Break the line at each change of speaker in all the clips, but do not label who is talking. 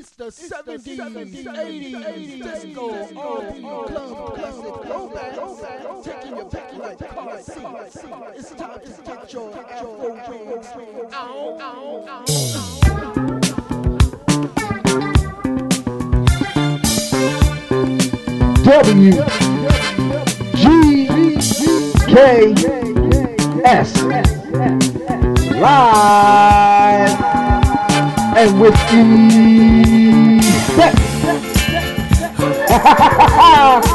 It's the 70s, 70s 80s, 80s, disco, R&B, club, classic, throwback, taking your back like car seats. It's time to get your afro wings. Ow, ow, ow,
W G K S. Live and with effect.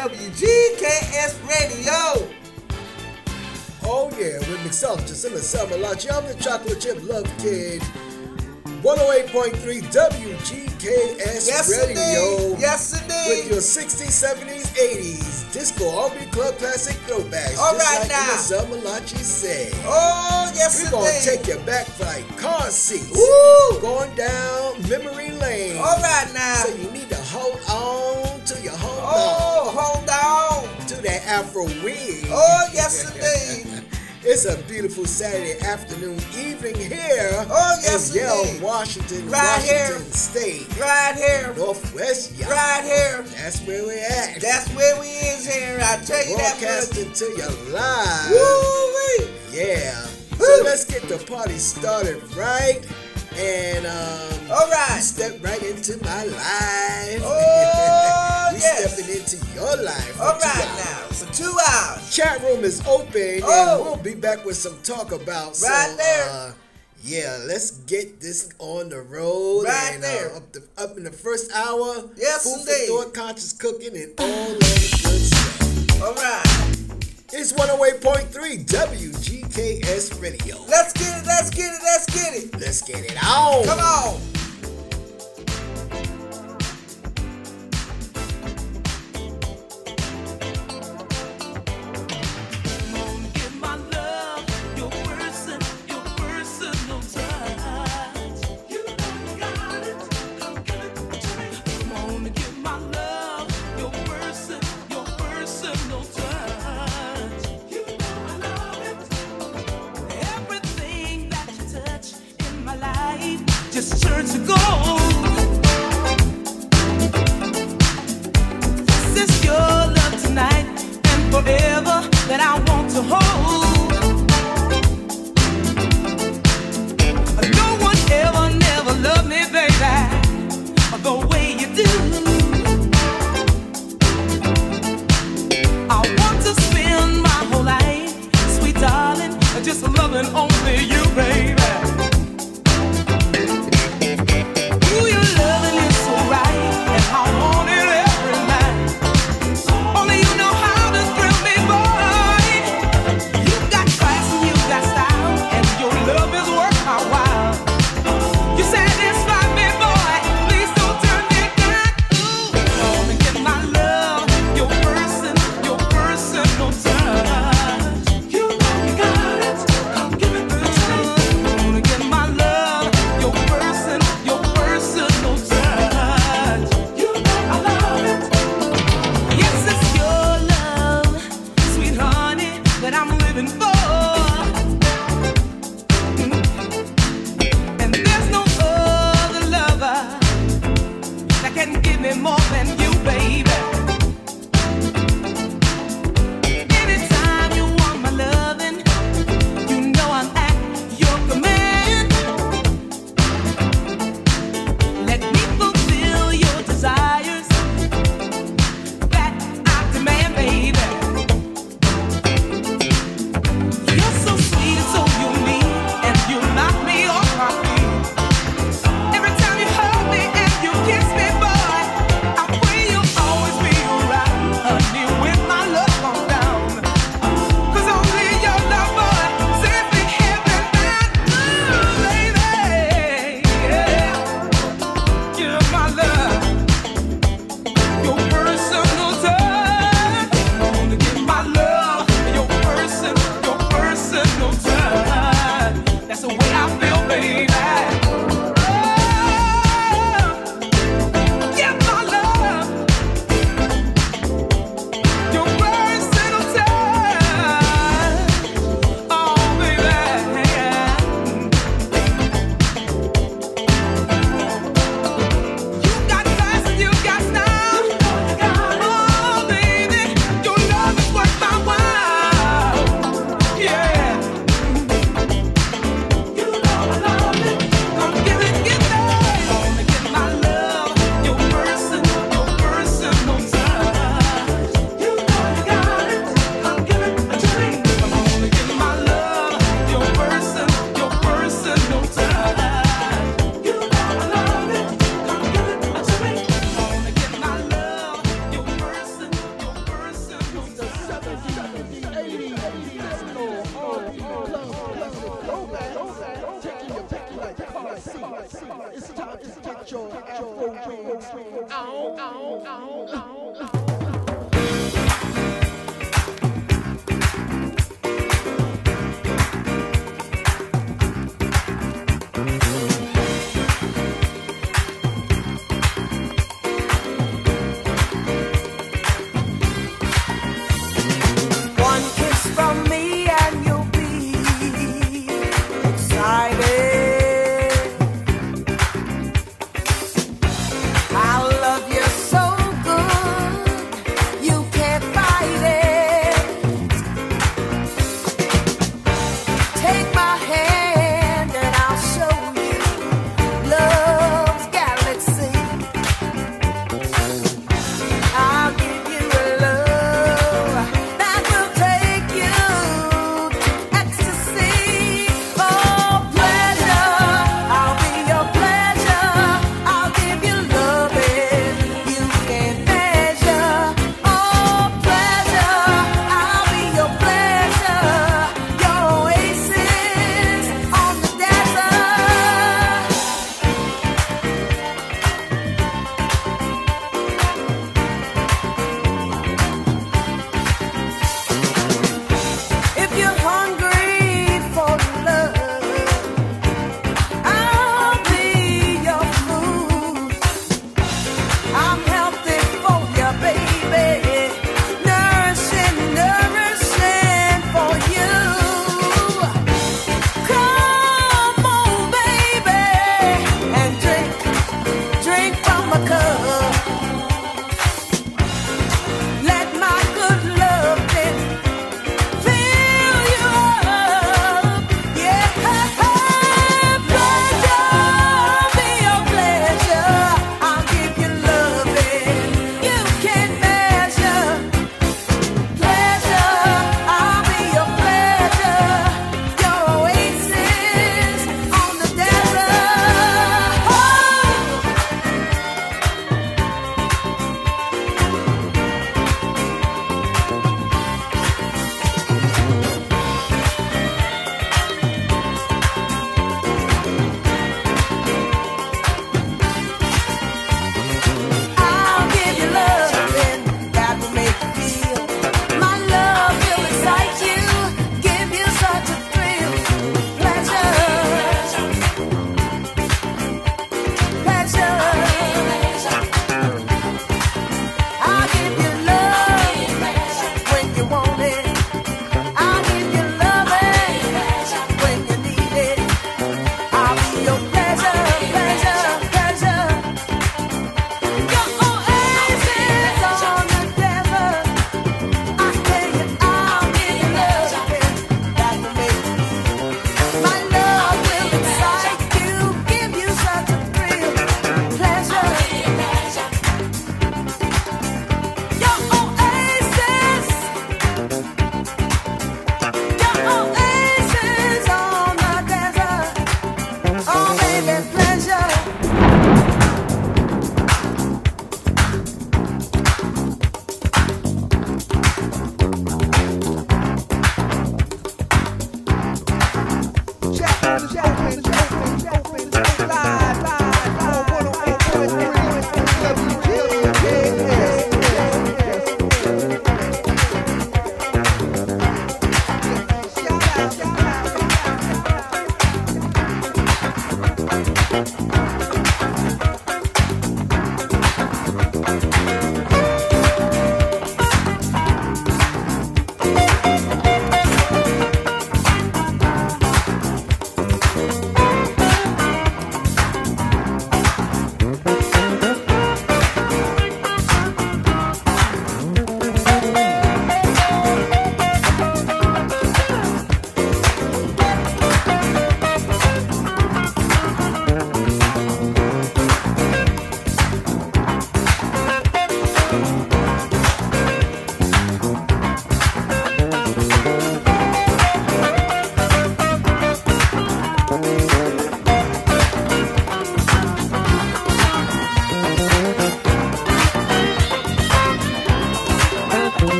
WGKS Radio.
Oh yeah, with myself, Jacinta Salmalachi. I'm the chocolate chip love kid. 108.3 WGKS
Yes,
Radio.
indeed. Yes, indeed.
With your 60s, 70s, 80s disco R&B club classic throwbacks.
All
just
right
like
now.
Salmalachi said.
Oh, yes,
We're gonna take you back like car seats.
Woo!
Going down memory lane.
All right now.
So you need to hold on to your hold
Oh, on
down to the Afro wig.
Oh, yes, indeed.
It's a beautiful Saturday afternoon, evening here
oh, yes,
in Yale, Washington,
right
Washington
here.
State.
Right here.
Northwest yeah.
Right here.
That's where we at.
That's where we is here. I tell you that.
Broadcasting to you live.
Woo
Yeah.
Woo.
So let's get the party started right. And um,
all right,
step right into my life.
Oh yes.
stepping into your life.
All right now, for two hours.
Chat room is open,
oh.
and we'll be back with some talk about.
Right so, there.
Uh, yeah, let's get this on the road.
Right
and, uh,
there.
Uh, up, the, up, in the first hour.
Yes,
Food
indeed.
for thought, conscious cooking, and all that good stuff.
All right.
It's 108.3 WGKS Radio.
Let's get it, let's get it, let's get it.
Let's get it on.
Come on.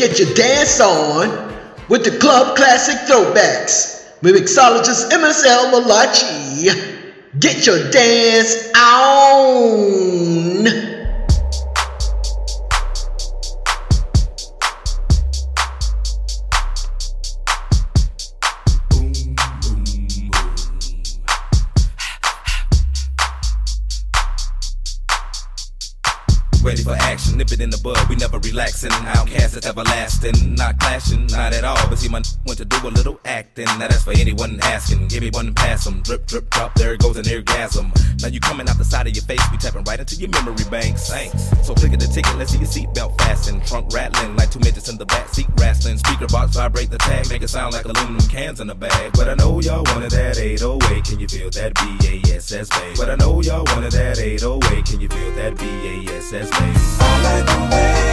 Get your
dance on with the Club Classic Throwbacks mixologist MSL Malachi. Get your dance on.
Ready for action, nip it in the bud. We never relaxing. OutKast is everlasting, not clashing, not at all. But see, my want to do a little acting. Now that's for anyone asking. Give me one and pass 'em. Drip, drip, drop. There it goes an orgasm. Now you coming out the side of your face. We tapping right into your memory banks. Thanks. So click at the ticket. Let's see your seatbelt fasten. Trunk rattling like two midgets in the back seat wrestling. Speaker box vibrate the tag. Make it sound like aluminum cans in a bag. But I know y'all wanted that 808. Can you feel that BASS bass? But I know y'all wanted that 808. Can you feel that BASS bass? I like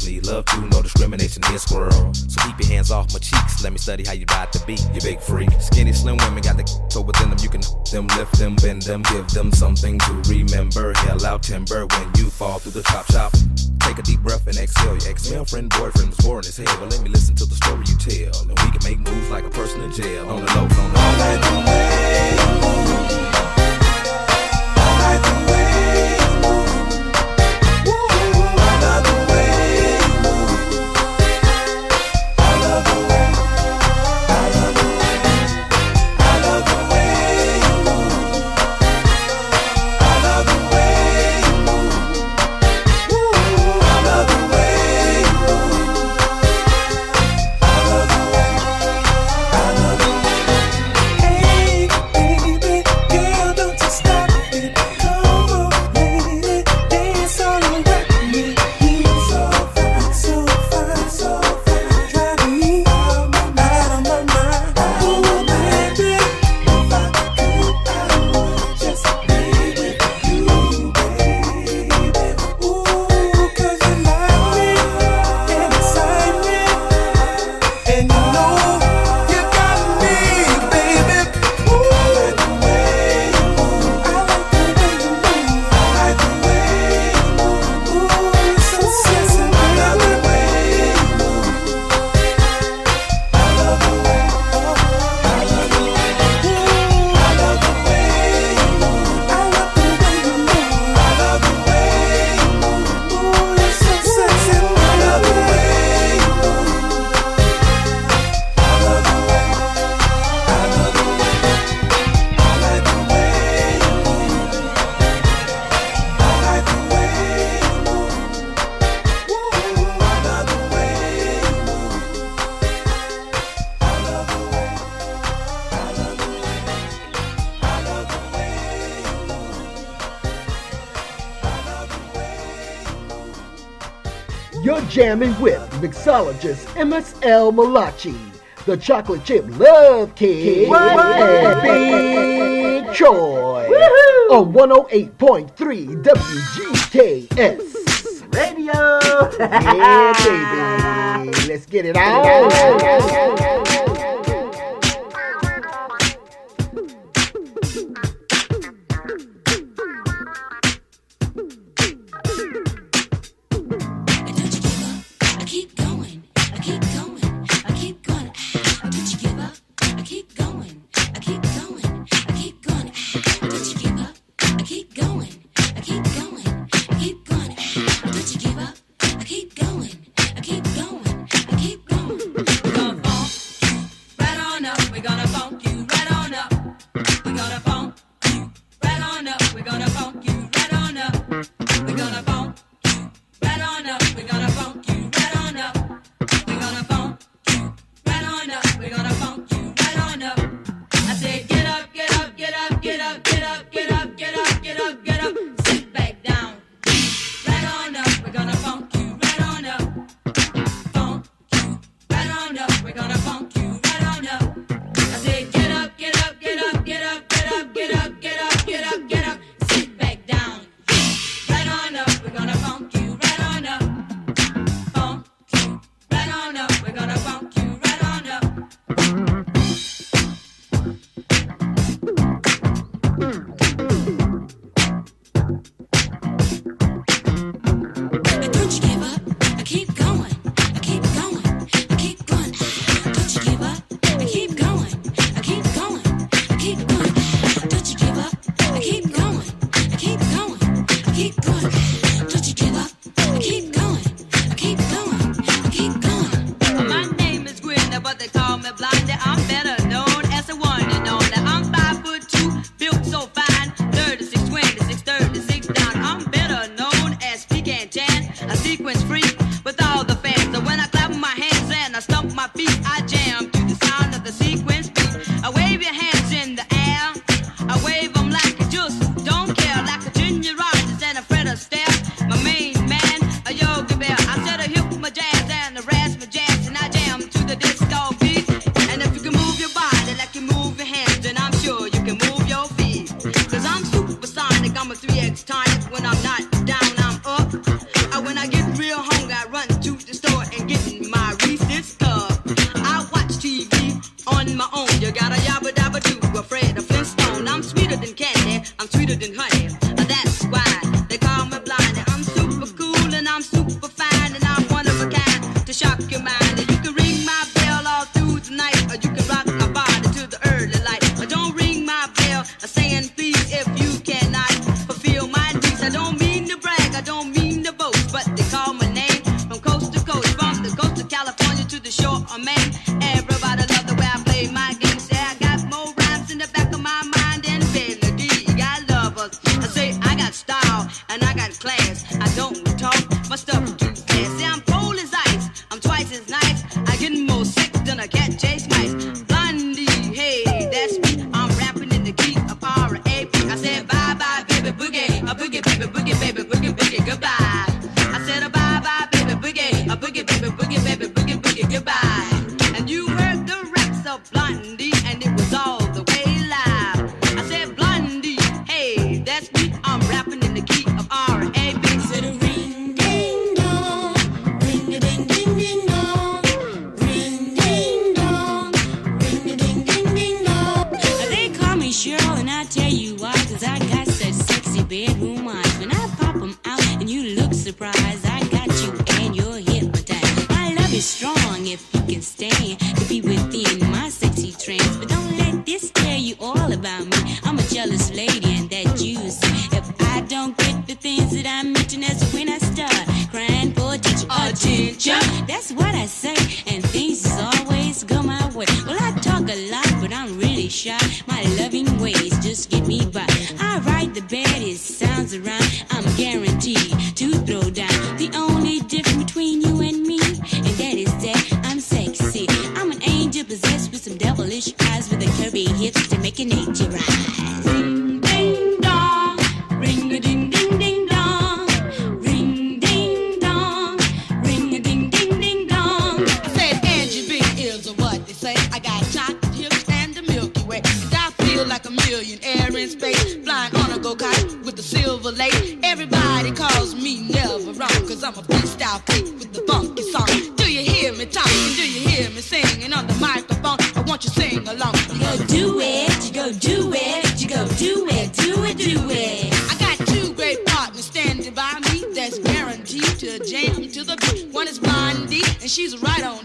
girls need love too. No discrimination here, squirrel. So keep your hands off my cheeks. Let me study how you ride the beat. You big freak. Skinny, slim women got the so within them. You can them, lift them, bend them, give them something to remember. Hell out timber when you fall through the chop shop. Take a deep breath and exhale. Your ex-girlfriend, boyfriend was boring as hell. Well, let me listen to the story you tell. And we can make moves like a person in jail. On the low, on the low. I like
jamming with mixologist MSL Malachi, the chocolate chip love kid, and Big Troy on 108.3 WGKS
Radio.
yeah,
hips to make your nature rise.
She's right on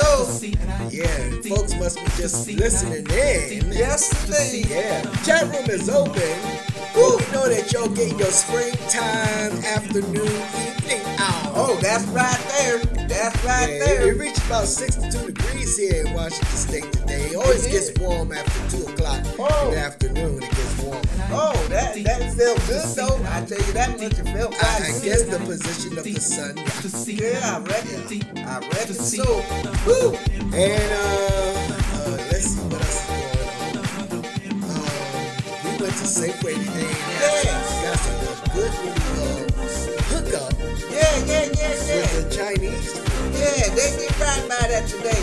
so.
Yeah, folks must be just listening in.
Yes, indeed.
Yeah, chat room is open. Ooh, know that y'all getting your springtime, afternoon, evening hour.
Oh, that's right there. That's right
Yeah,
there.
it reached about 62 degrees here in Washington State today. It always
It
gets warm after 2 o'clock
Oh.
in the afternoon. It gets warm.
Oh, that that felt good though. I tell you that much it felt
I, I guess the position of the sun.
Yeah, I reckon. I reckon so. Woo.
And uh, uh, let's see what else is going on. Went to today and
Yeah.
got some good uh, hookup
Yeah, yeah, yeah, yeah.
with the Chinese.
Yeah, they did right by that today.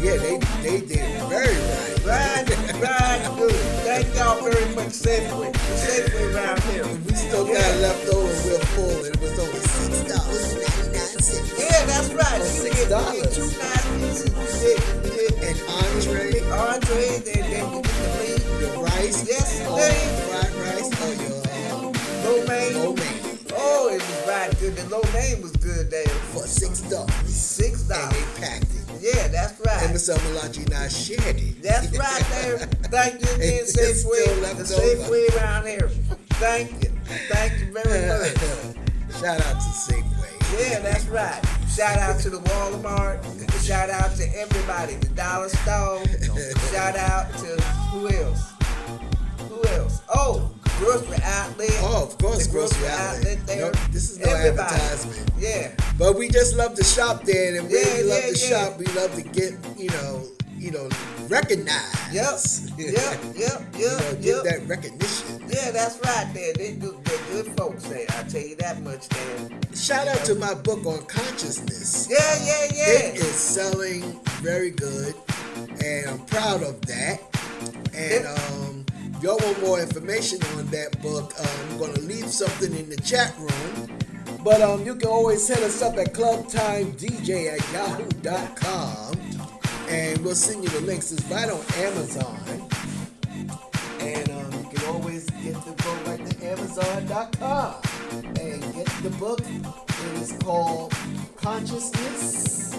Yeah, they they did very right.
Right, right, good. Thank y'all very much, Safeway. Safeway around here.
We still got left over we're full and it was only six dollars ninety nine cents.
Yeah, that's right. You
six dollars.
two nice pieces. You get, you get
And entree,
entrees and then you get the meat.
Your rice,
Yes,
fried rice, or your uh,
Lo mein.
lo mein
Oh, it was right good. The lo mein was good there.
for six dollars.
Six dollars.
And they packed it.
Yeah, that's
And
right.
Mr. Malachi and I shared it.
That's right there. Thank you again, Safeway. The. Safeway around here. Thank you. Thank you very much.
Shout out to Safeway.
Yeah, that's right. Shout out to the Walmart. Shout out to everybody. The Dollar Store. Shout out to who else? Who else? Oh, grocery outlet.
Oh, of course,
the
grocery outlet.
there.
No, this is no
Everybody.
advertisement.
Yeah.
But we just love to shop there, and we
Yeah,
love
yeah,
to
yeah.
shop. We love to get, you know, you know, recognized.
Yep. Yep. Yep.
you
Yep.
know, get
Yep.
that recognition.
Yeah, that's right. There, they do. They're good folks. There, I tell you that much. There.
Shout out to my book on consciousness.
Yeah, yeah, yeah.
It is selling very good, and I'm proud of that. And um, y'all want more information on that book, um, I'm going to leave something in the chat room. But um, you can always hit us up at clubtimedj at yahoo.com, and we'll send you the links. It's right on Amazon. And um, you can always get the book right to Amazon.com and get the book. It is called Consciousness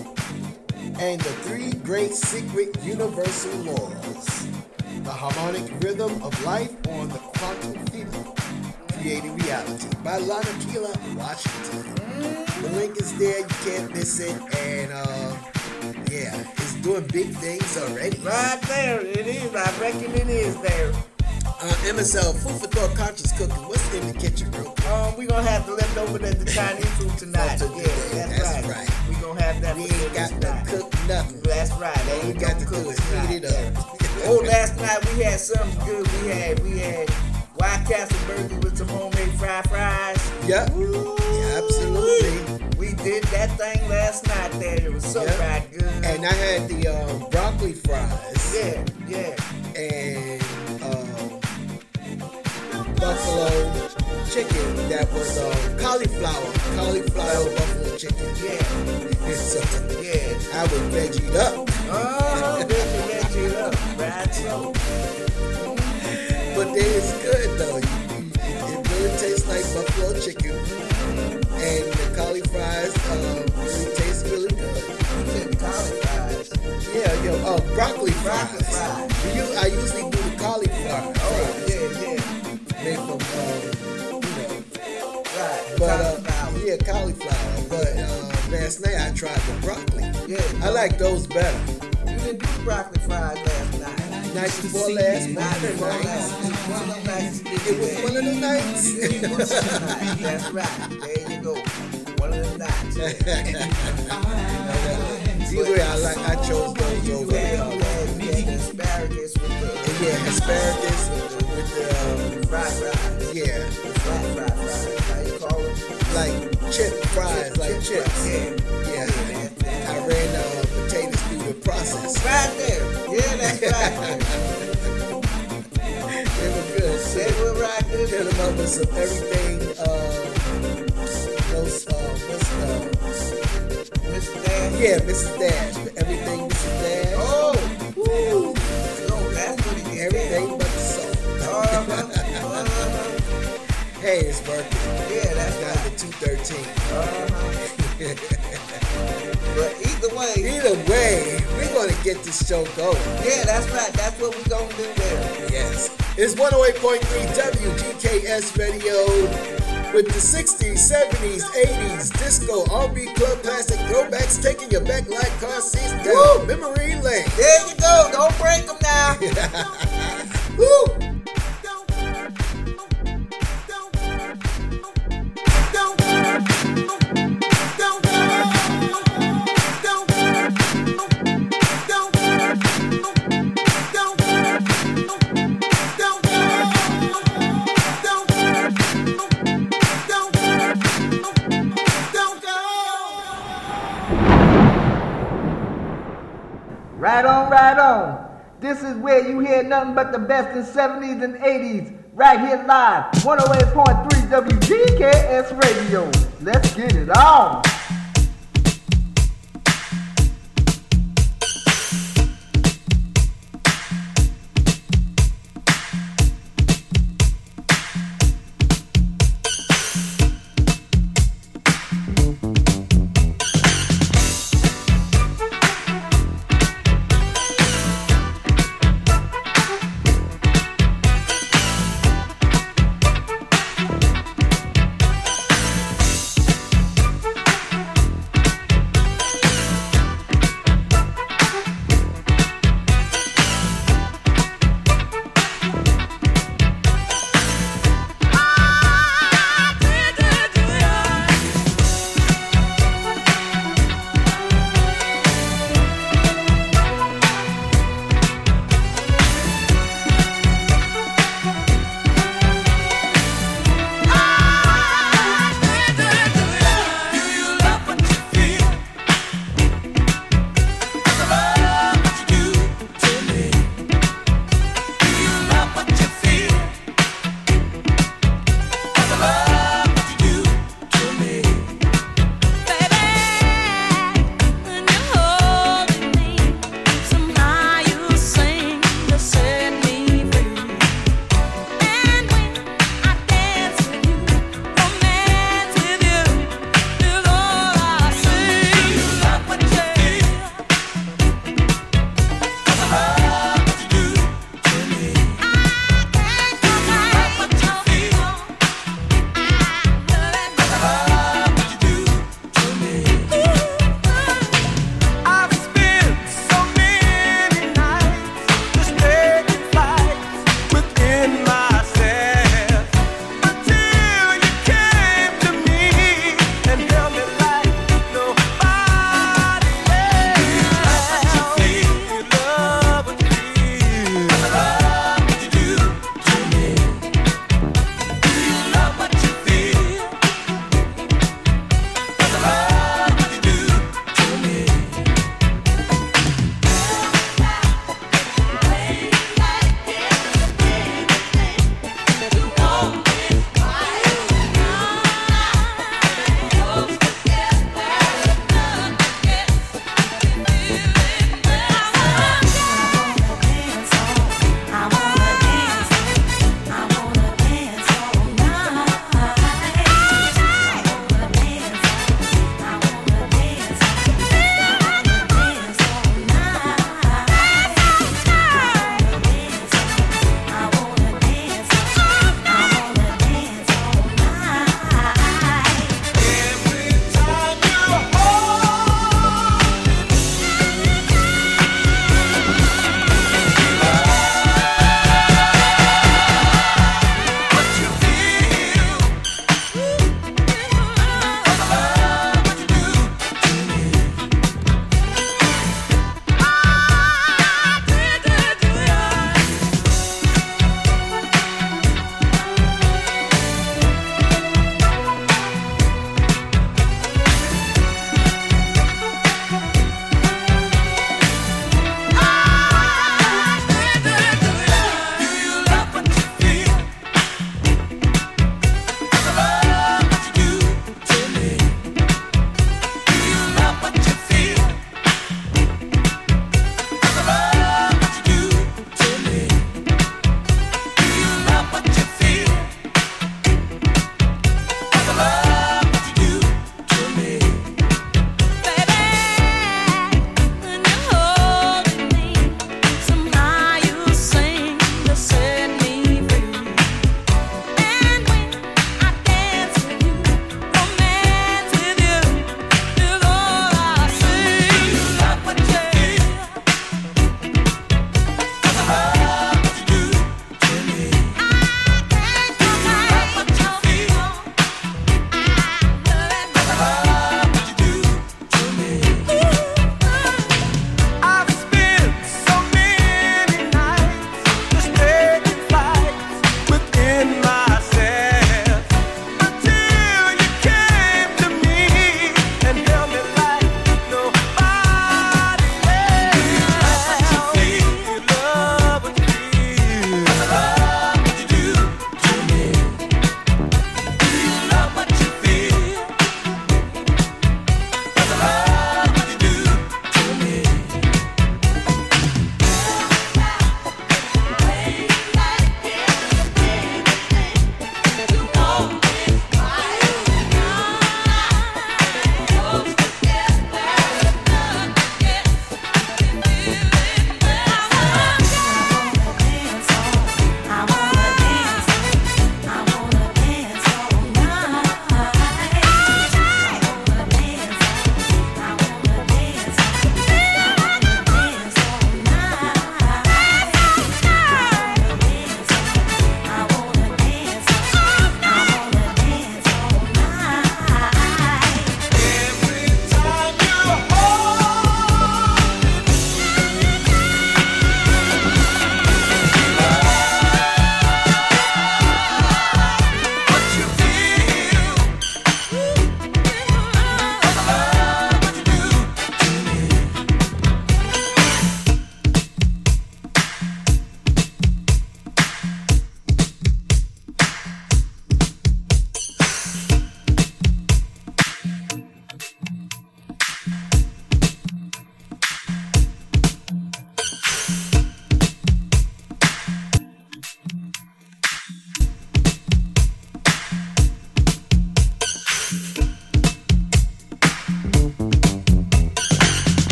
and the Three Great Secret Universal Laws. The Harmonic Rhythm of Life on the Quantum Field. Creating Reality by Lana Keela, Washington. The link is there, you can't miss it. And uh, yeah, it's doing big things already.
Right there, it is. I reckon it is there.
Uh, MSL, food for thought, conscious cooking. What's in the kitchen, real quick?
Um, we gonna have the leftovers at the Chinese food tonight. Yeah, that's,
that's
right.
right.
We gonna have that
We ain't got to cook nothing.
That's right. They
we
ain't
got to
cook
heat it up.
Oh, last night we had something good. We had we had White Castle burgers with some homemade fried fries.
Yep. Yeah, absolutely.
We did that thing last night. There, it was so
Yep.
right good.
And I had the um, broccoli fries.
yeah, yeah.
and buffalo chicken that was um, cauliflower, cauliflower buffalo chicken.
Yeah.
So
Yeah.
I was veggied up,
Oh, veggie, veggie up. So.
but then it's good though. It really tastes like buffalo chicken, and the cauliflower um, really tastes really good.
You fries.
Yeah, yo, oh, broccoli fries.
Broccoli fries.
You, I usually do the cauliflower But uh, yeah, cauliflower. But uh, last night I tried the broccoli.
Yeah.
I like those better.
You didn't do broccoli fries last night.
Night before last
Night
night.
before last night. One of them nights
It was one of the nights.
It was one night. That's right. There you go. One of them nights.
Either way, I like. I chose those over.
Asparagus with the
yeah, asparagus with the um,
fried fries.
yeah, like chip fries, like chips.
Yeah.
Yeah, I ran uh, potatoes through the process.
Right there. Yeah, that's right.
They were good.
They were right good.
them up with some everything. Um, those uh, what's uh,
Mr. Dan.
Yeah, Mrs. Dash. Everything Mrs. Dash.
Oh.
Woo. Hey, it's working.
Yeah, that's
Down to 213.
Uh-huh. But either way,
Either way, we're going to get this show going.
yeah, that's right. That's what we're going to do there.
Yes. It's 108.3 WGKS Radio with the 60s, 70s, 80s, disco, R&B, club classic throwbacks taking you back like car seats down memory lane.
There you go. Don't break them now.
Woo!
Right on, right on. This is where you hear nothing but the best in 70s and 80s. Right here live, 108.3 WGKS Radio. Let's get it on.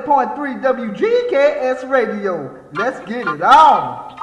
108.3 WGKS Radio. Let's get it on.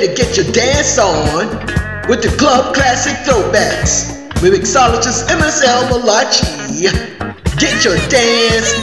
To get
your dance on with the Club Classic Throwbacks. With mixologist MSL Malachi. Get your dance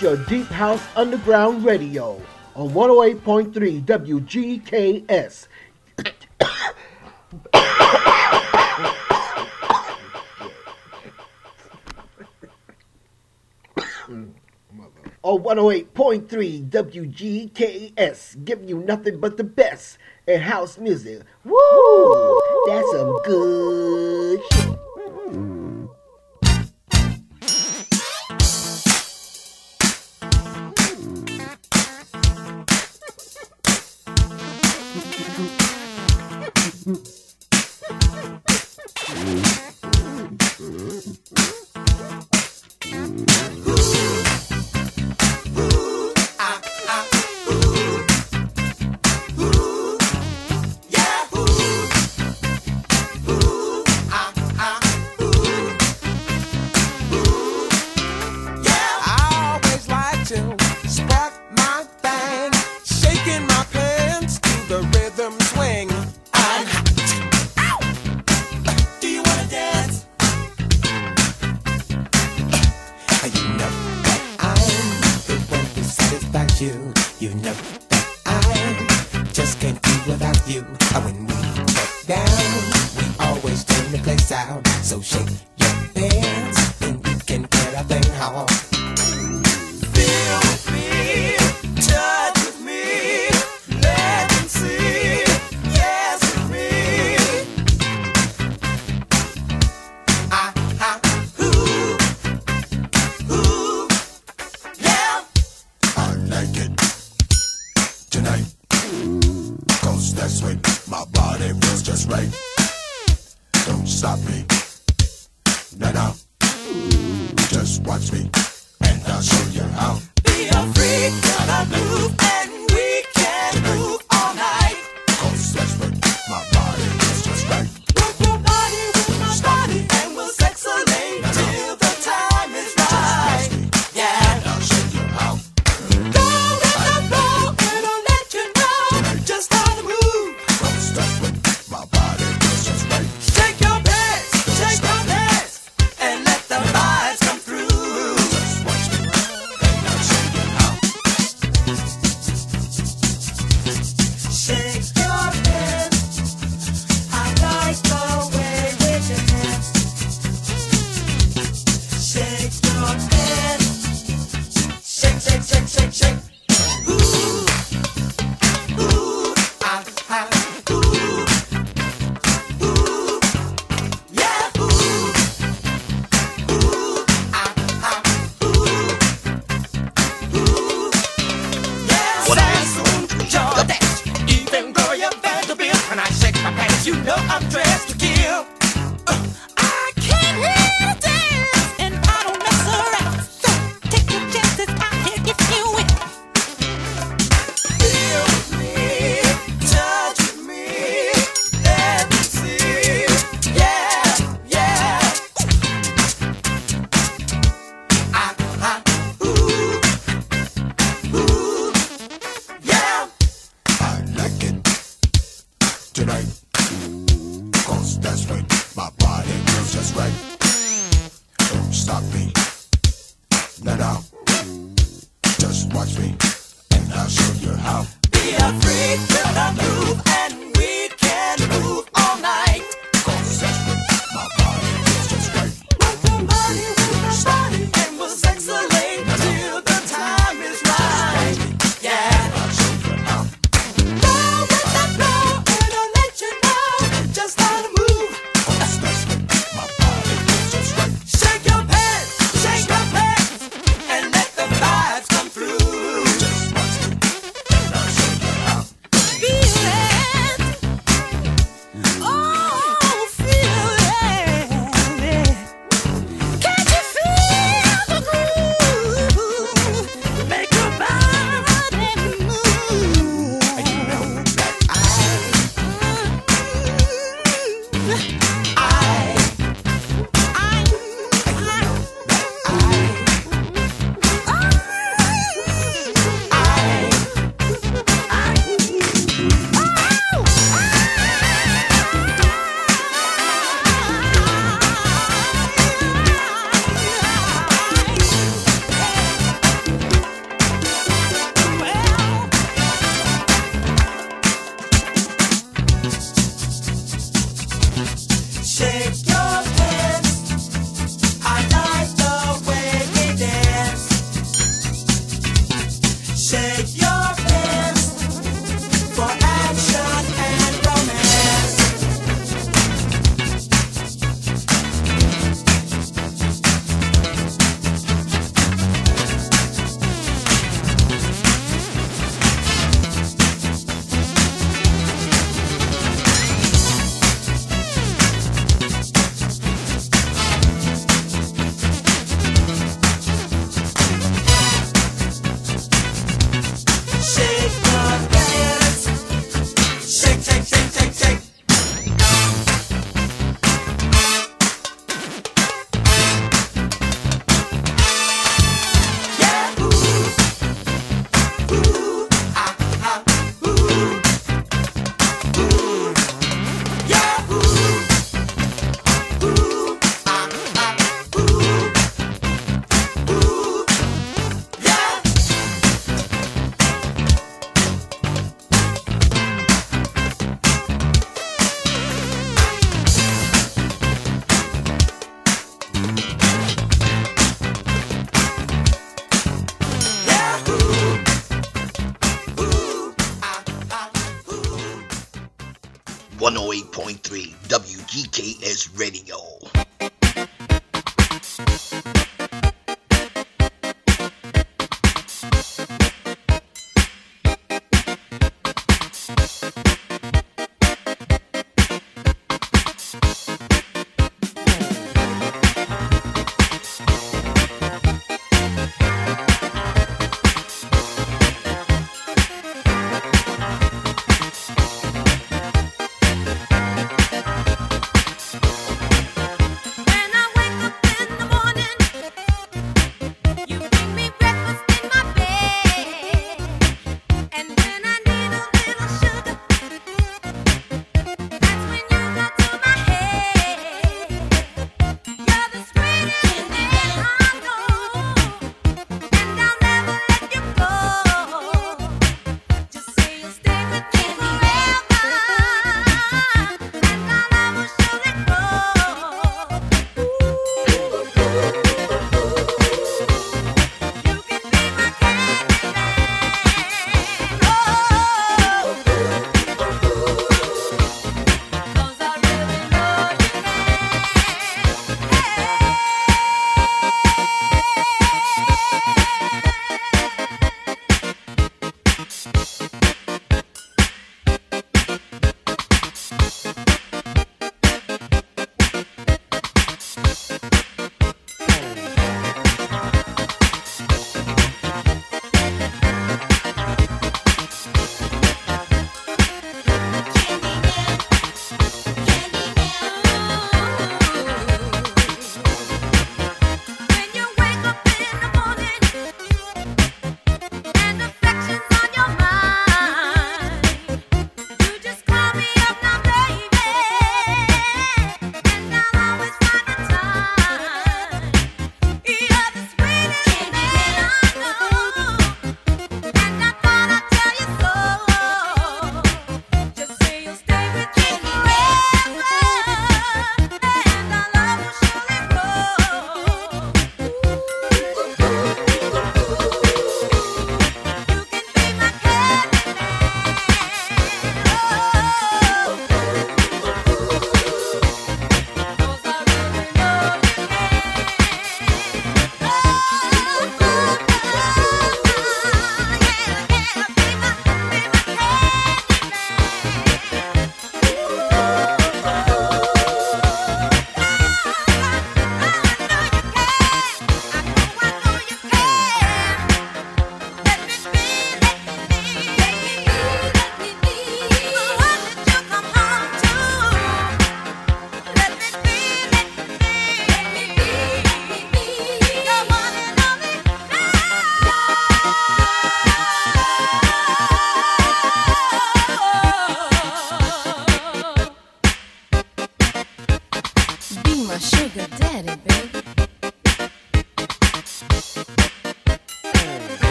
Your Deep House Underground Radio on 108.3 WGKS. on 108.3 WGKS, giving you nothing but the best in house music. Woo! That's some good shit.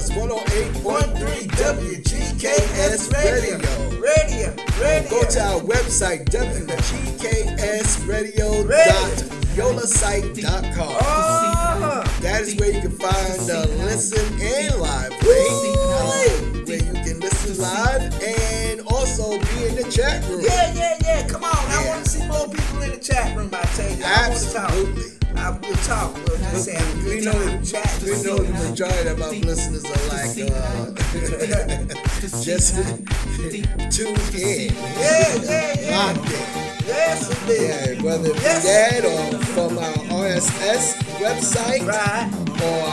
Us 108.3 WGKS Radio.
Radio, radio.
Go to our website wgksradio.yolasite.com.
Uh-huh.
That is where you can find the listen and live link, uh, where you can listen live and also be in the chat room.
Yeah, yeah, yeah. Come on. I want to see more people in the chat room. I tell you. I want to talk.
Absolutely.
Talk. We'll just say have a
We know, we know the majority of our listeners are like, uh, just tune in.
Yeah, yeah, yeah.
Locked in.
Yes.
Yeah, whether it be
Yes.
that or from our RSS website
Right.
or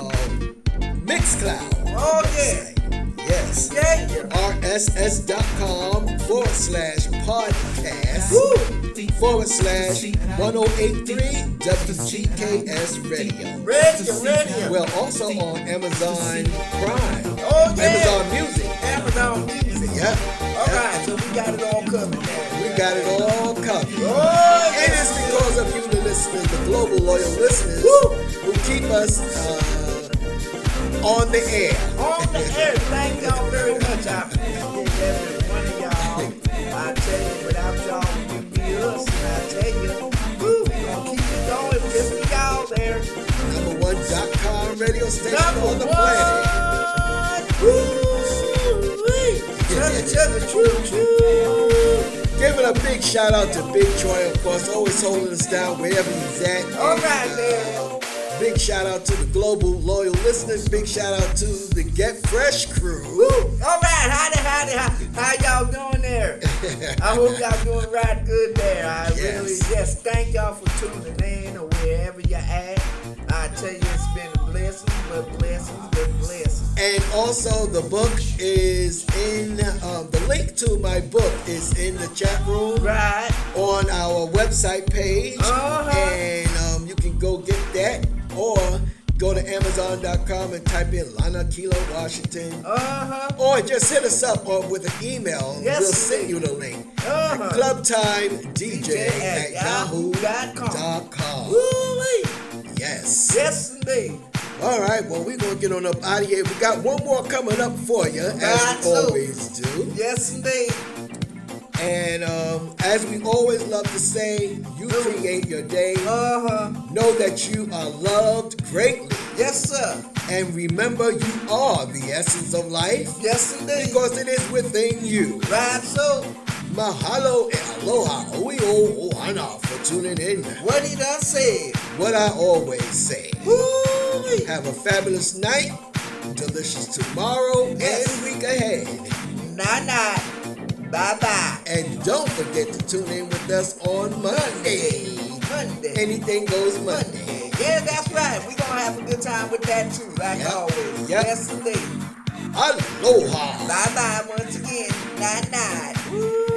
um, Mixcloud.
Oh, yeah.
Yes.
Yeah, yeah.
rss.com forward slash podcast
Woo.
Forward slash 1083 WGKS Radio.
Radio, radio.
We're also on Amazon Prime.
Oh, yeah.
Amazon Music.
Amazon Music.
Yep.
All right, so we got it all covered now.
We got it all covered.
Oh,
And it's because of you, the listeners, the global loyal listeners, who keep us uh, on the air.
On the air. Thank y'all very much. I appreciate every one of y'all. I tell you, without y'all, we wouldn't be us. And I tell you, woo, we gonna keep it going. Just for y'all there.
Number one dot com radio station
Number
on the planet.
Woo-wee. Chugga, chugga, choo, choo.
Giving a big shout out to Big Troy, of course, always holding us down wherever he's at.
All right, there.
Big shout out to the global loyal listeners. Big shout out to the Get Fresh crew.
Woo. All right, howdy, howdy, how, how y'all doing there? I hope y'all doing right good there. I really,
Yes.
yes, thank y'all for tuning in or wherever you're at. I tell you, it's been a blessing, but blessings, but blessings.
And also, the book is in, um, the link to my book is in the chat room
Right.
on our website page.
Uh-huh.
And um, you can go get that or go to Amazon.com and type in Lana Kilo Washington.
Uh-huh.
Or just hit us up or with an email.
Yes,
we'll send you the link.
Uh-huh.
Club Time DJ
at
at yahoo.com.
Woo-wee.
Yes.
Yes, indeed.
All right. Well, we're going to get on up out of here. We got one more coming up for you, as we always do.
Yes, indeed.
And um, as we always love to say, you create your day.
Uh-huh.
Know that you are loved greatly.
Yes, sir.
And remember, you are the essence of life
Yes, indeed.
because it is within you.
Right, so,
Mahalo e aloha oio ohana for tuning in.
what did I say?
What I always say.
Woo-wee.
Have a fabulous night, delicious tomorrow
Yes.
and week ahead.
Bye bye.
And don't forget to tune in with us on Monday.
Monday.
Anything goes Monday.
Yeah, that's right. We're going to have a good time with that too, like
yep.
always.
Yep.
Yes, indeed.
Aloha.
Bye bye once again.
Night night. Woo!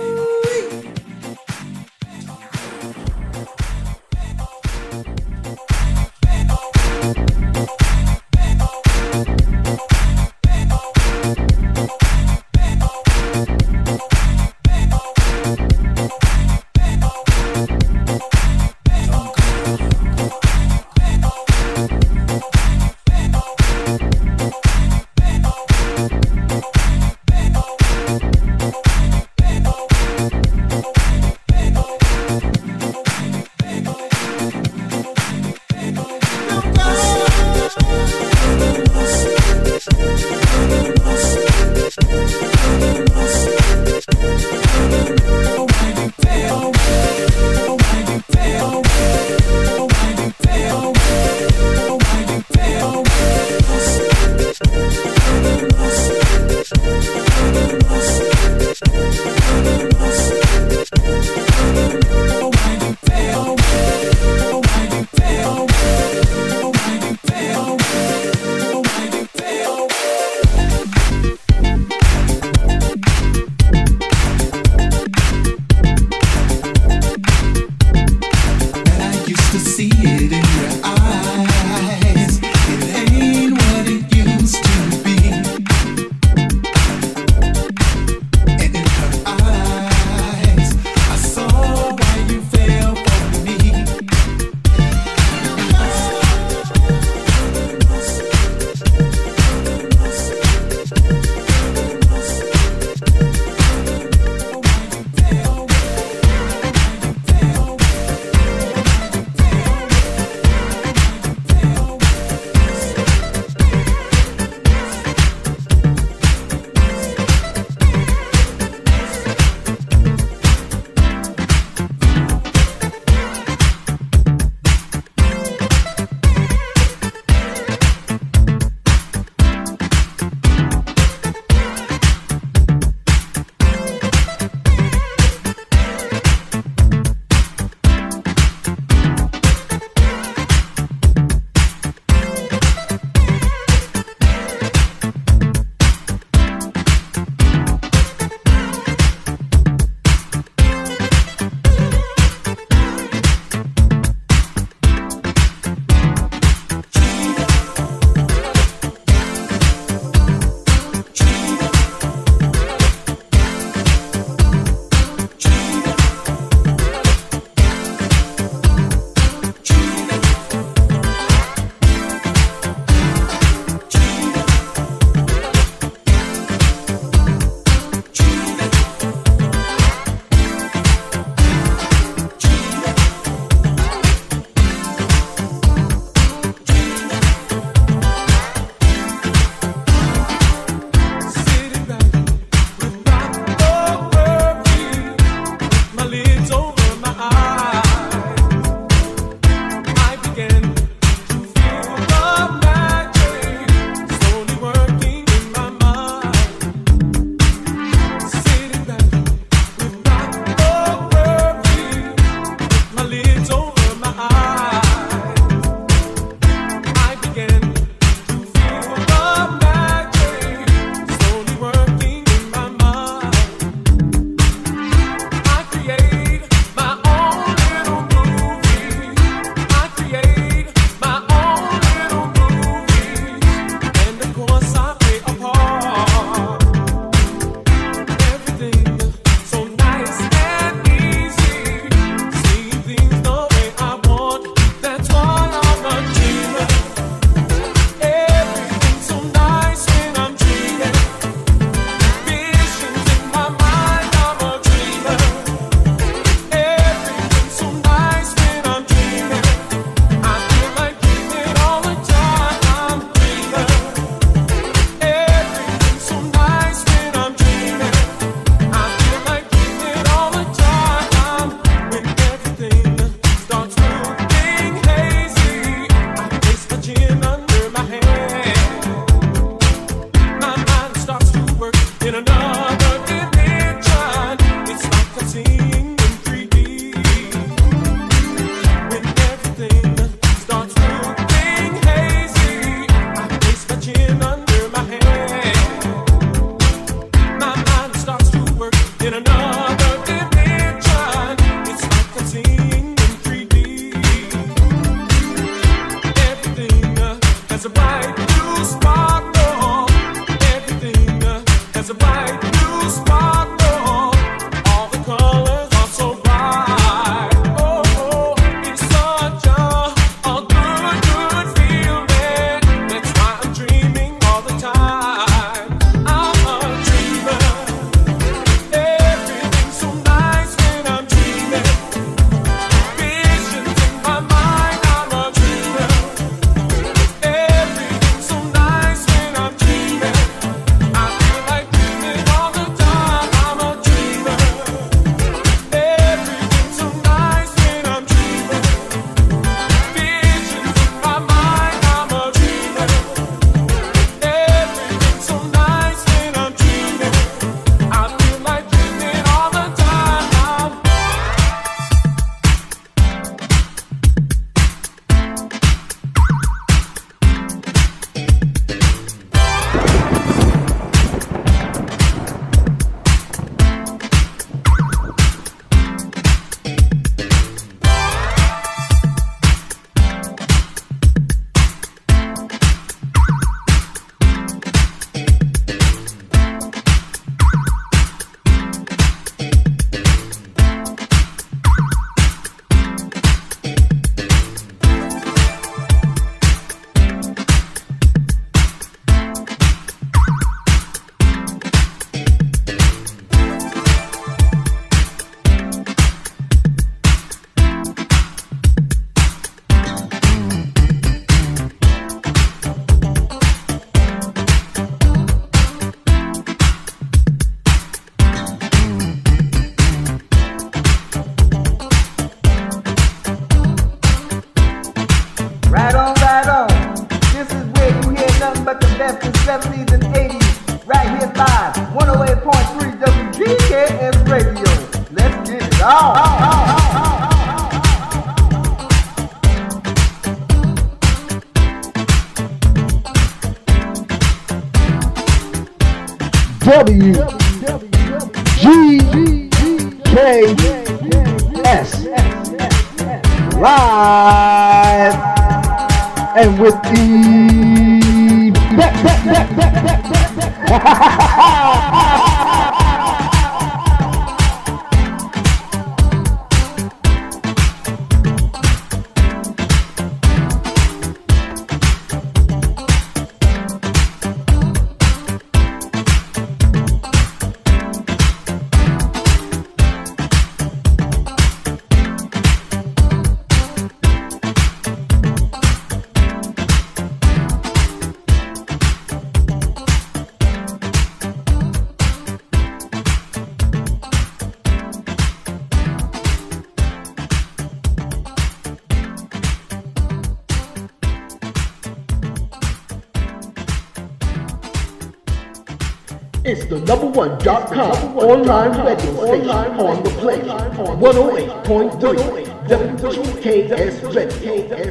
Online radio station on the play. 108.3 WGKS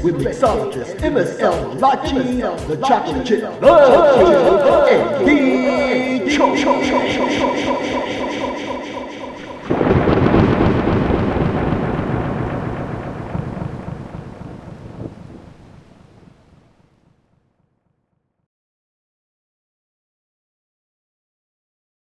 with mixologist MSL Lachi, the chocolate chip.